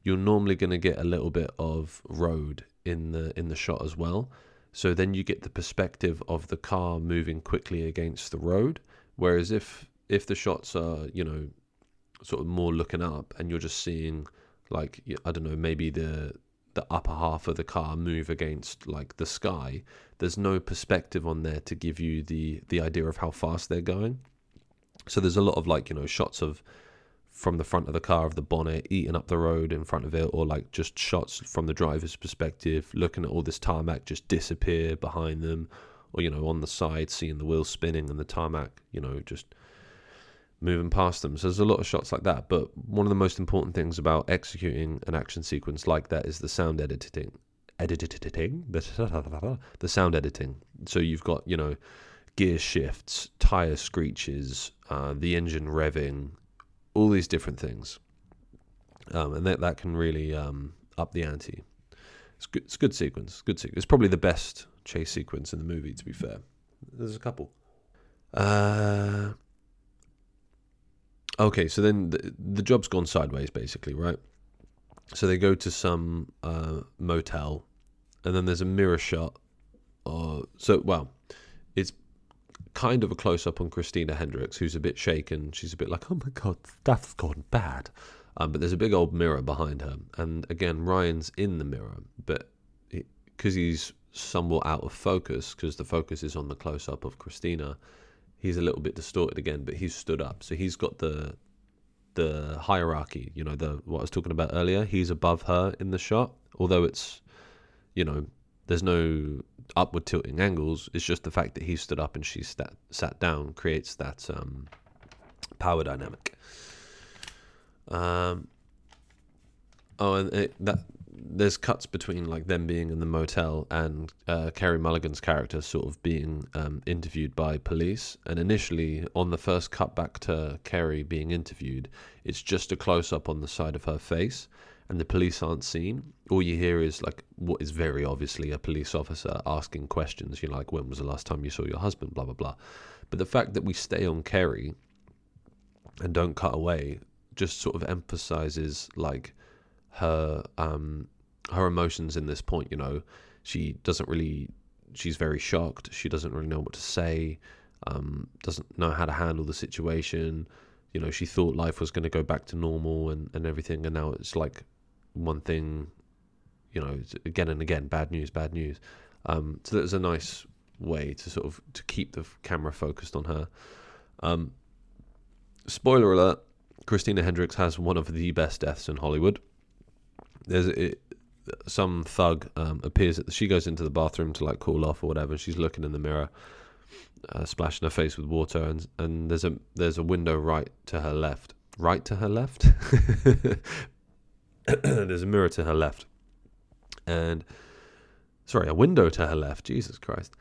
you're normally going to get a little bit of road in the in the shot as well. So then you get the perspective of the car moving quickly against the road. Whereas if if the shots are you know sort of more looking up and you're just seeing like I don't know, maybe the the upper half of the car move against like the sky. There's no perspective on there to give you the the idea of how fast they're going. So there's a lot of like you know shots of from the front of the car of the bonnet eating up the road in front of it, or like just shots from the driver's perspective, looking at all this tarmac just disappear behind them, or you know on the side seeing the wheels spinning and the tarmac, you know just moving past them. So there's a lot of shots like that. But one of the most important things about executing an action sequence like that is the sound editing. Editing, the sound editing. So you've got you know gear shifts, tire screeches, uh, the engine revving, all these different things, um, and that that can really um, up the ante. It's good. It's good sequence. Good sequence. It's probably the best chase sequence in the movie. To be fair, there's a couple. Uh, Okay, so then the, the job's gone sideways, basically, right? So they go to some uh, motel, and then there's a mirror shot. Uh, so, well, kind of a close up on Christina Hendricks, who's a bit shaken. She's a bit like, oh my god, stuff's gone bad. Um, but there's a big old mirror behind her. And again, Ryan's in the mirror, but because he's somewhat out of focus, because the focus is on the close up of Christina, he's a little bit distorted again, but he's stood up. So he's got the the hierarchy, you know, the what I was talking about earlier. He's above her in the shot, although it's you know, there's no upward tilting angles. It's just the fact that he stood up and she sat sat down creates that um, power dynamic. Um, oh, and it, that there's cuts between like them being in the motel and uh, Carey Mulligan's character sort of being um, interviewed by police. And initially, on the first cut back to Carey being interviewed, it's just a close up on the side of her face, and the police aren't seen. All you hear is like what is very obviously a police officer asking questions. You like when was the last time you saw your husband? Blah blah blah. But the fact that we stay on Carey and don't cut away just sort of emphasizes like her um her emotions in this point you know she doesn't really she's very shocked she doesn't really know what to say um doesn't know how to handle the situation you know she thought life was going to go back to normal and and everything and now it's like one thing you know again and again bad news bad news um so that was a nice way to sort of to keep the camera focused on her um spoiler alert christina hendricks has one of the best deaths in hollywood there's it, some thug um, appears that she goes into the bathroom to like cool off or whatever. She's looking in the mirror, uh, splashing her face with water, and and there's a there's a window right to her left, right to her left. there's a mirror to her left, and sorry, a window to her left. Jesus Christ.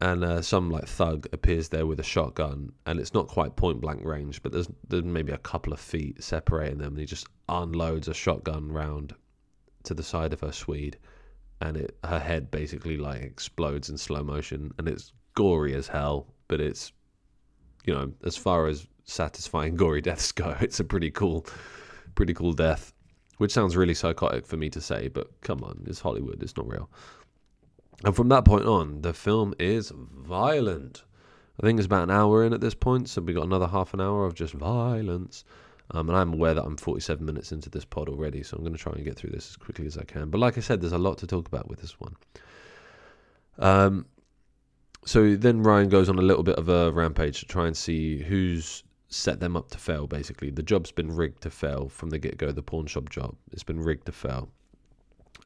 And uh, some like thug appears there with a shotgun, and it's not quite point blank range, but there's there's maybe a couple of feet separating them, and he just unloads a shotgun round to the side of her Swede, and it her head basically like explodes in slow motion, and it's gory as hell, but it's you know as far as satisfying gory deaths go, it's a pretty cool, pretty cool death, which sounds really psychotic for me to say, but come on, it's Hollywood, it's not real. And from that point on, the film is violent. I think it's about an hour in at this point, so we got another half an hour of just violence. Um, and I'm aware that I'm 47 minutes into this pod already, so I'm going to try and get through this as quickly as I can. But like I said, there's a lot to talk about with this one. Um, so then Ryan goes on a little bit of a rampage to try and see who's set them up to fail. Basically, the job's been rigged to fail from the get go. The pawn shop job, it's been rigged to fail.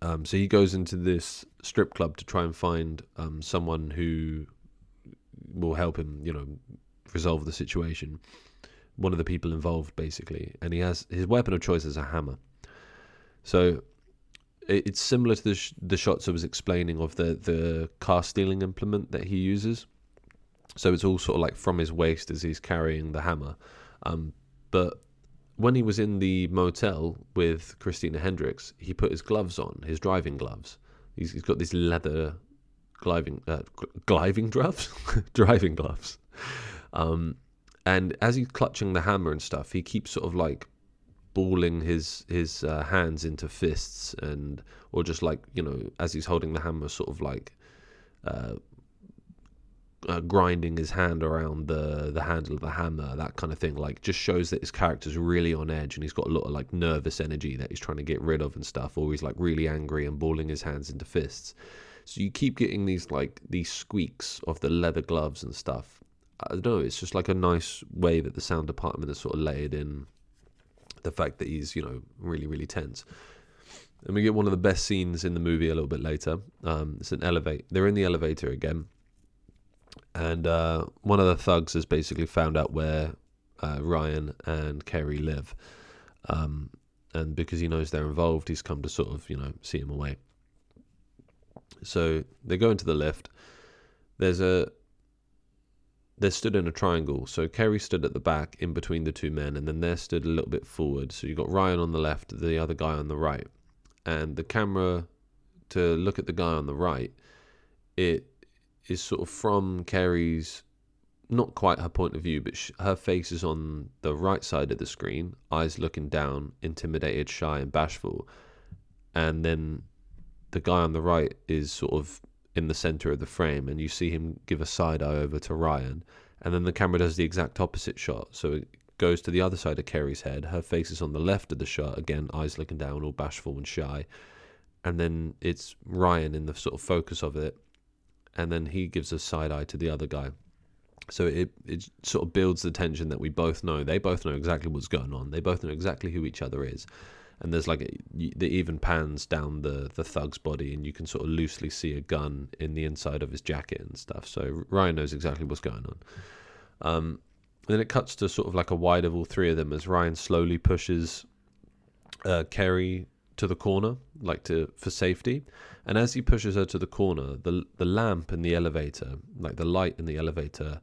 Um, so he goes into this strip club to try and find um, someone who will help him, you know, resolve the situation. One of the people involved, basically, and he has his weapon of choice is a hammer. So it, it's similar to the sh- the shots I was explaining of the the car stealing implement that he uses. So it's all sort of like from his waist as he's carrying the hammer. Um, but when he was in the motel with Christina Hendricks, he put his gloves on, his driving gloves. He's, he's got these leather gliving, uh, gliving gloves, driving gloves. Um, and as he's clutching the hammer and stuff, he keeps sort of like balling his his uh, hands into fists and or just like you know as he's holding the hammer, sort of like uh, uh, grinding his hand around the the handle of the hammer, that kind of thing, like just shows that his character's really on edge and he's got a lot of like nervous energy that he's trying to get rid of and stuff, or he's like really angry and balling his hands into fists. So you keep getting these like these squeaks of the leather gloves and stuff. I don't know, it's just like a nice way that the sound department has sort of layered in the fact that he's, you know, really, really tense. And we get one of the best scenes in the movie a little bit later. Um, it's an elevate. They're in the elevator again and uh, one of the thugs has basically found out where uh, Ryan and Carey live, um, and because he knows they're involved, he's come to sort of you know see him away. So they go into the lift. There's a they're stood in a triangle. So Carey stood at the back in between the two men, and then they're stood a little bit forward. So you've got Ryan on the left, the other guy on the right. And the camera to look at the guy on the right, it is sort of from Carey's, not quite her point of view, but sh- her face is on the right side of the screen, eyes looking down, intimidated, shy, and bashful. And then the guy on the right is sort of in the center of the frame, and you see him give a side eye over to Ryan. And then the camera does the exact opposite shot. So it goes to the other side of Carey's head. Her face is on the left of the shot, again, eyes looking down, all bashful and shy. And then it's Ryan in the sort of focus of it and then he gives a side eye to the other guy. So it it sort of builds the tension that we both know. They both know exactly what's going on. They both know exactly who each other is. And there's like the even pans down the the thug's body, and you can sort of loosely see a gun in the inside of his jacket and stuff. So Ryan knows exactly what's going on. Um, then it cuts to sort of like a wide of all three of them as Ryan slowly pushes uh, Carey to the corner, like to for safety. And as he pushes her to the corner, the the lamp in the elevator, like the light in the elevator,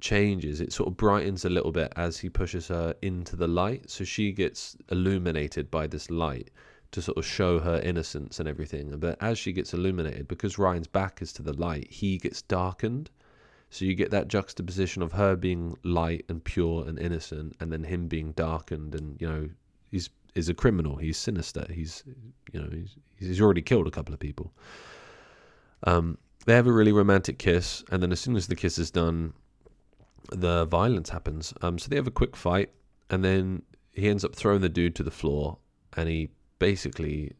changes. It sort of brightens a little bit as he pushes her into the light. So she gets illuminated by this light to sort of show her innocence and everything. But as she gets illuminated, because Ryan's back is to the light, he gets darkened. So you get that juxtaposition of her being light and pure and innocent, and then him being darkened and you know he's is a criminal. He's sinister. He's you know he's he's already killed a couple of people. Um, they have a really romantic kiss, and then as soon as the kiss is done, the violence happens. Um, so they have a quick fight, and then he ends up throwing the dude to the floor, and he basically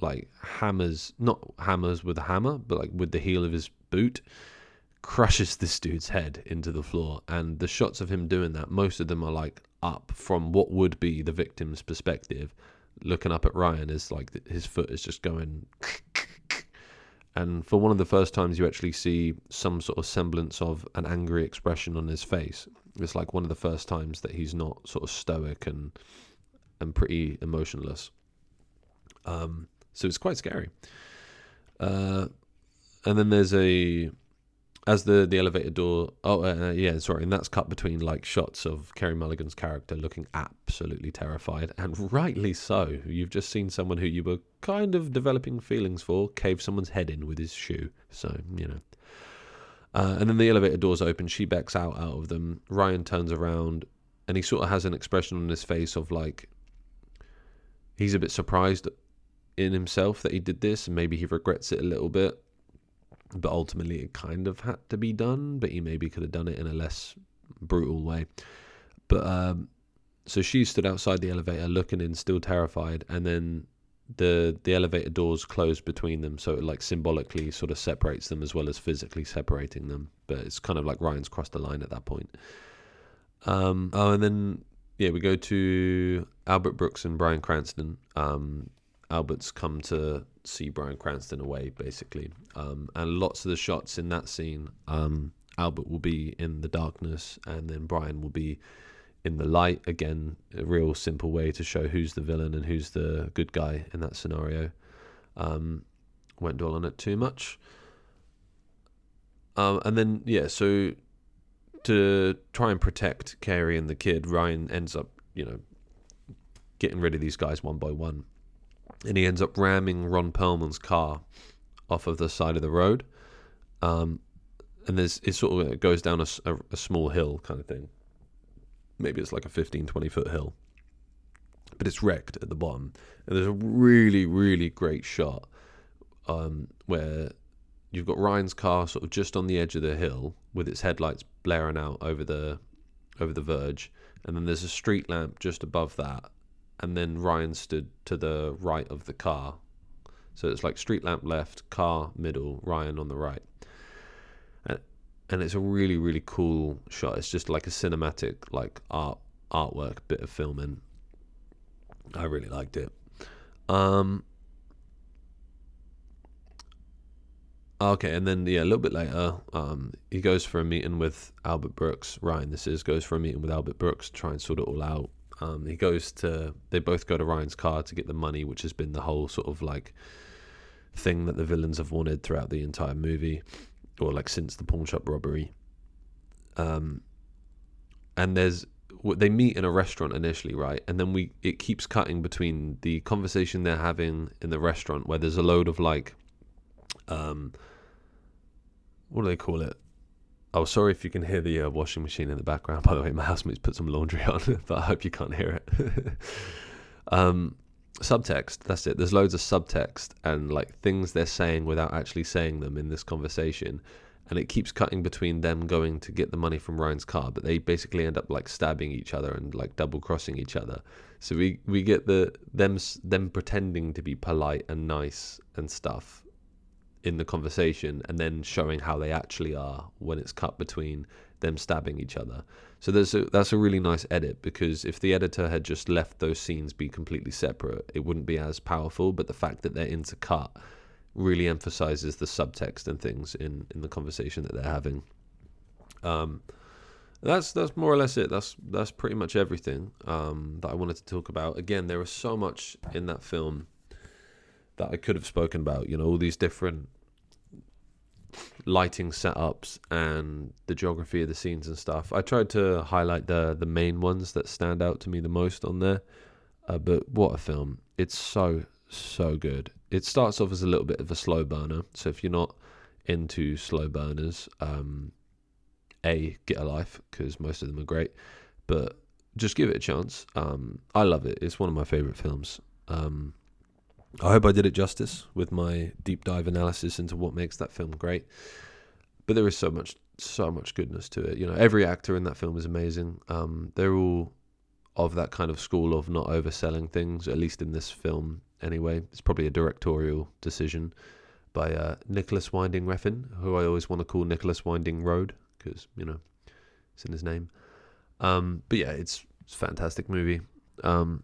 like hammers, not hammers with a hammer, but like with the heel of his boot, crushes this dude's head into the floor. And the shots of him doing that, most of them are like up from what would be the victim's perspective, looking up at Ryan is like his foot is just going. And for one of the first times, you actually see some sort of semblance of an angry expression on his face. It's like one of the first times that he's not sort of stoic and and pretty emotionless. Um, so it's quite scary. Uh, and then there's a as the the elevator door. Oh uh, yeah, sorry, and that's cut between like shots of Carey Mulligan's character looking absolutely terrified, and rightly so. You've just seen someone who you were kind of developing feelings for cave someone's head in with his shoe. So you know. Uh, and then the elevator doors open. She backs out out of them. Ryan turns around, and he sort of has an expression on his face of like he's a bit surprised in himself that he did this, and maybe he regrets it a little bit but ultimately it kind of had to be done. But he maybe could have done it in a less brutal way. But um, so she stood outside the elevator, looking in, still terrified, and then the the elevator doors closed between them, so it like symbolically sort of separates them as well as physically separating them. But it's kind of like Ryan's crossed the line at that point. Um, oh, and then yeah, we go to Albert Brooks and Bryan Cranston. Um, Albert's come to see Bryan Cranston away, basically. Um, and lots of the shots in that scene, um, Albert will be in the darkness, and then Bryan will be in the light. Again, a real simple way to show who's the villain and who's the good guy in that scenario. Um, won't dwell on it too much. Um, and then, yeah, so to try and protect Carey and the kid, Ryan ends up, you know, getting rid of these guys one by one and he ends up ramming Ron Perlman's car off of the side of the road. Um, and there's it sort of goes down a, a, a, small hill kind of thing. Maybe it's like a 15, 20 foot hill, but it's wrecked at the bottom. And there's a really, really great shot um, where you've got Ryan's car sort of just on the edge of the hill with its headlights blaring out over the over the verge, and then there's a street lamp just above that, and then Ryan stood to the right of the car. So it's like street lamp left, car middle, Ryan on the right. And and it's a really really cool shot. It's just like a cinematic like art artwork bit of filming. I really liked it. Um Okay, and then yeah, a little bit later, um, he goes for a meeting with Albert Brooks. Ryan, this is goes for a meeting with Albert Brooks, to try and sort it all out. Um, he goes to they both go to Ryan's car to get the money, which has been the whole sort of like thing that the villains have wanted throughout the entire movie, or like since the pawn shop robbery. Um, and there's they meet in a restaurant initially, right? And then we it keeps cutting between the conversation they're having in the restaurant where there's a load of like, um, what do they call it? Oh, sorry if you can hear the uh, washing machine in the background. By the way, my housemate's put some laundry on, but I hope you can't hear it. um, subtext, that's it. There's loads of subtext and like things they're saying without actually saying them in this conversation. And it keeps cutting between them going to get the money from Ryan's car, but they basically end up like stabbing each other and like double crossing each other. So we we get the them them pretending to be polite and nice and stuff, in the conversation and then showing how they actually are when it's cut between them stabbing each other. So there's a, that's a really nice edit because if the editor had just left those scenes be completely separate, it wouldn't be as powerful. But the fact that they're intercut really emphasizes the subtext and things in, in the conversation that they're having. Um, that's that's more or less it. That's that's pretty much everything um, that I wanted to talk about. Again, there was so much in that film that I could have spoken about. You know, all these different lighting setups and the geography of the scenes and stuff. I tried to highlight the the main ones that stand out to me the most on there. Uh, but what a film! It's so so good. It starts off as a little bit of a slow burner. So if you're not into slow burners, um, a get a life because most of them are great. But just give it a chance. Um, I love it. It's one of my favorite films. Um, I hope I did it justice with my deep dive analysis into what makes that film great. But there is so much, so much goodness to it. You know, every actor in that film is amazing. Um, they're all of that kind of school of not overselling things, at least in this film anyway. It's probably a directorial decision by uh, Nicolas Winding Refn, who I always want to call Nicholas Winding Road because, you know, it's in his name. Um, but yeah, it's, it's a fantastic movie. Um,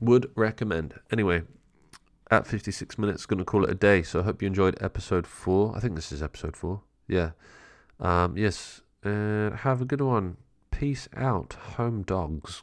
would recommend. Anyway, at 56 minutes. Going to call it a day. So I hope you enjoyed episode four. I think this is episode four. Yeah. Um, yes. Uh, have a good one. Peace out, home dogs.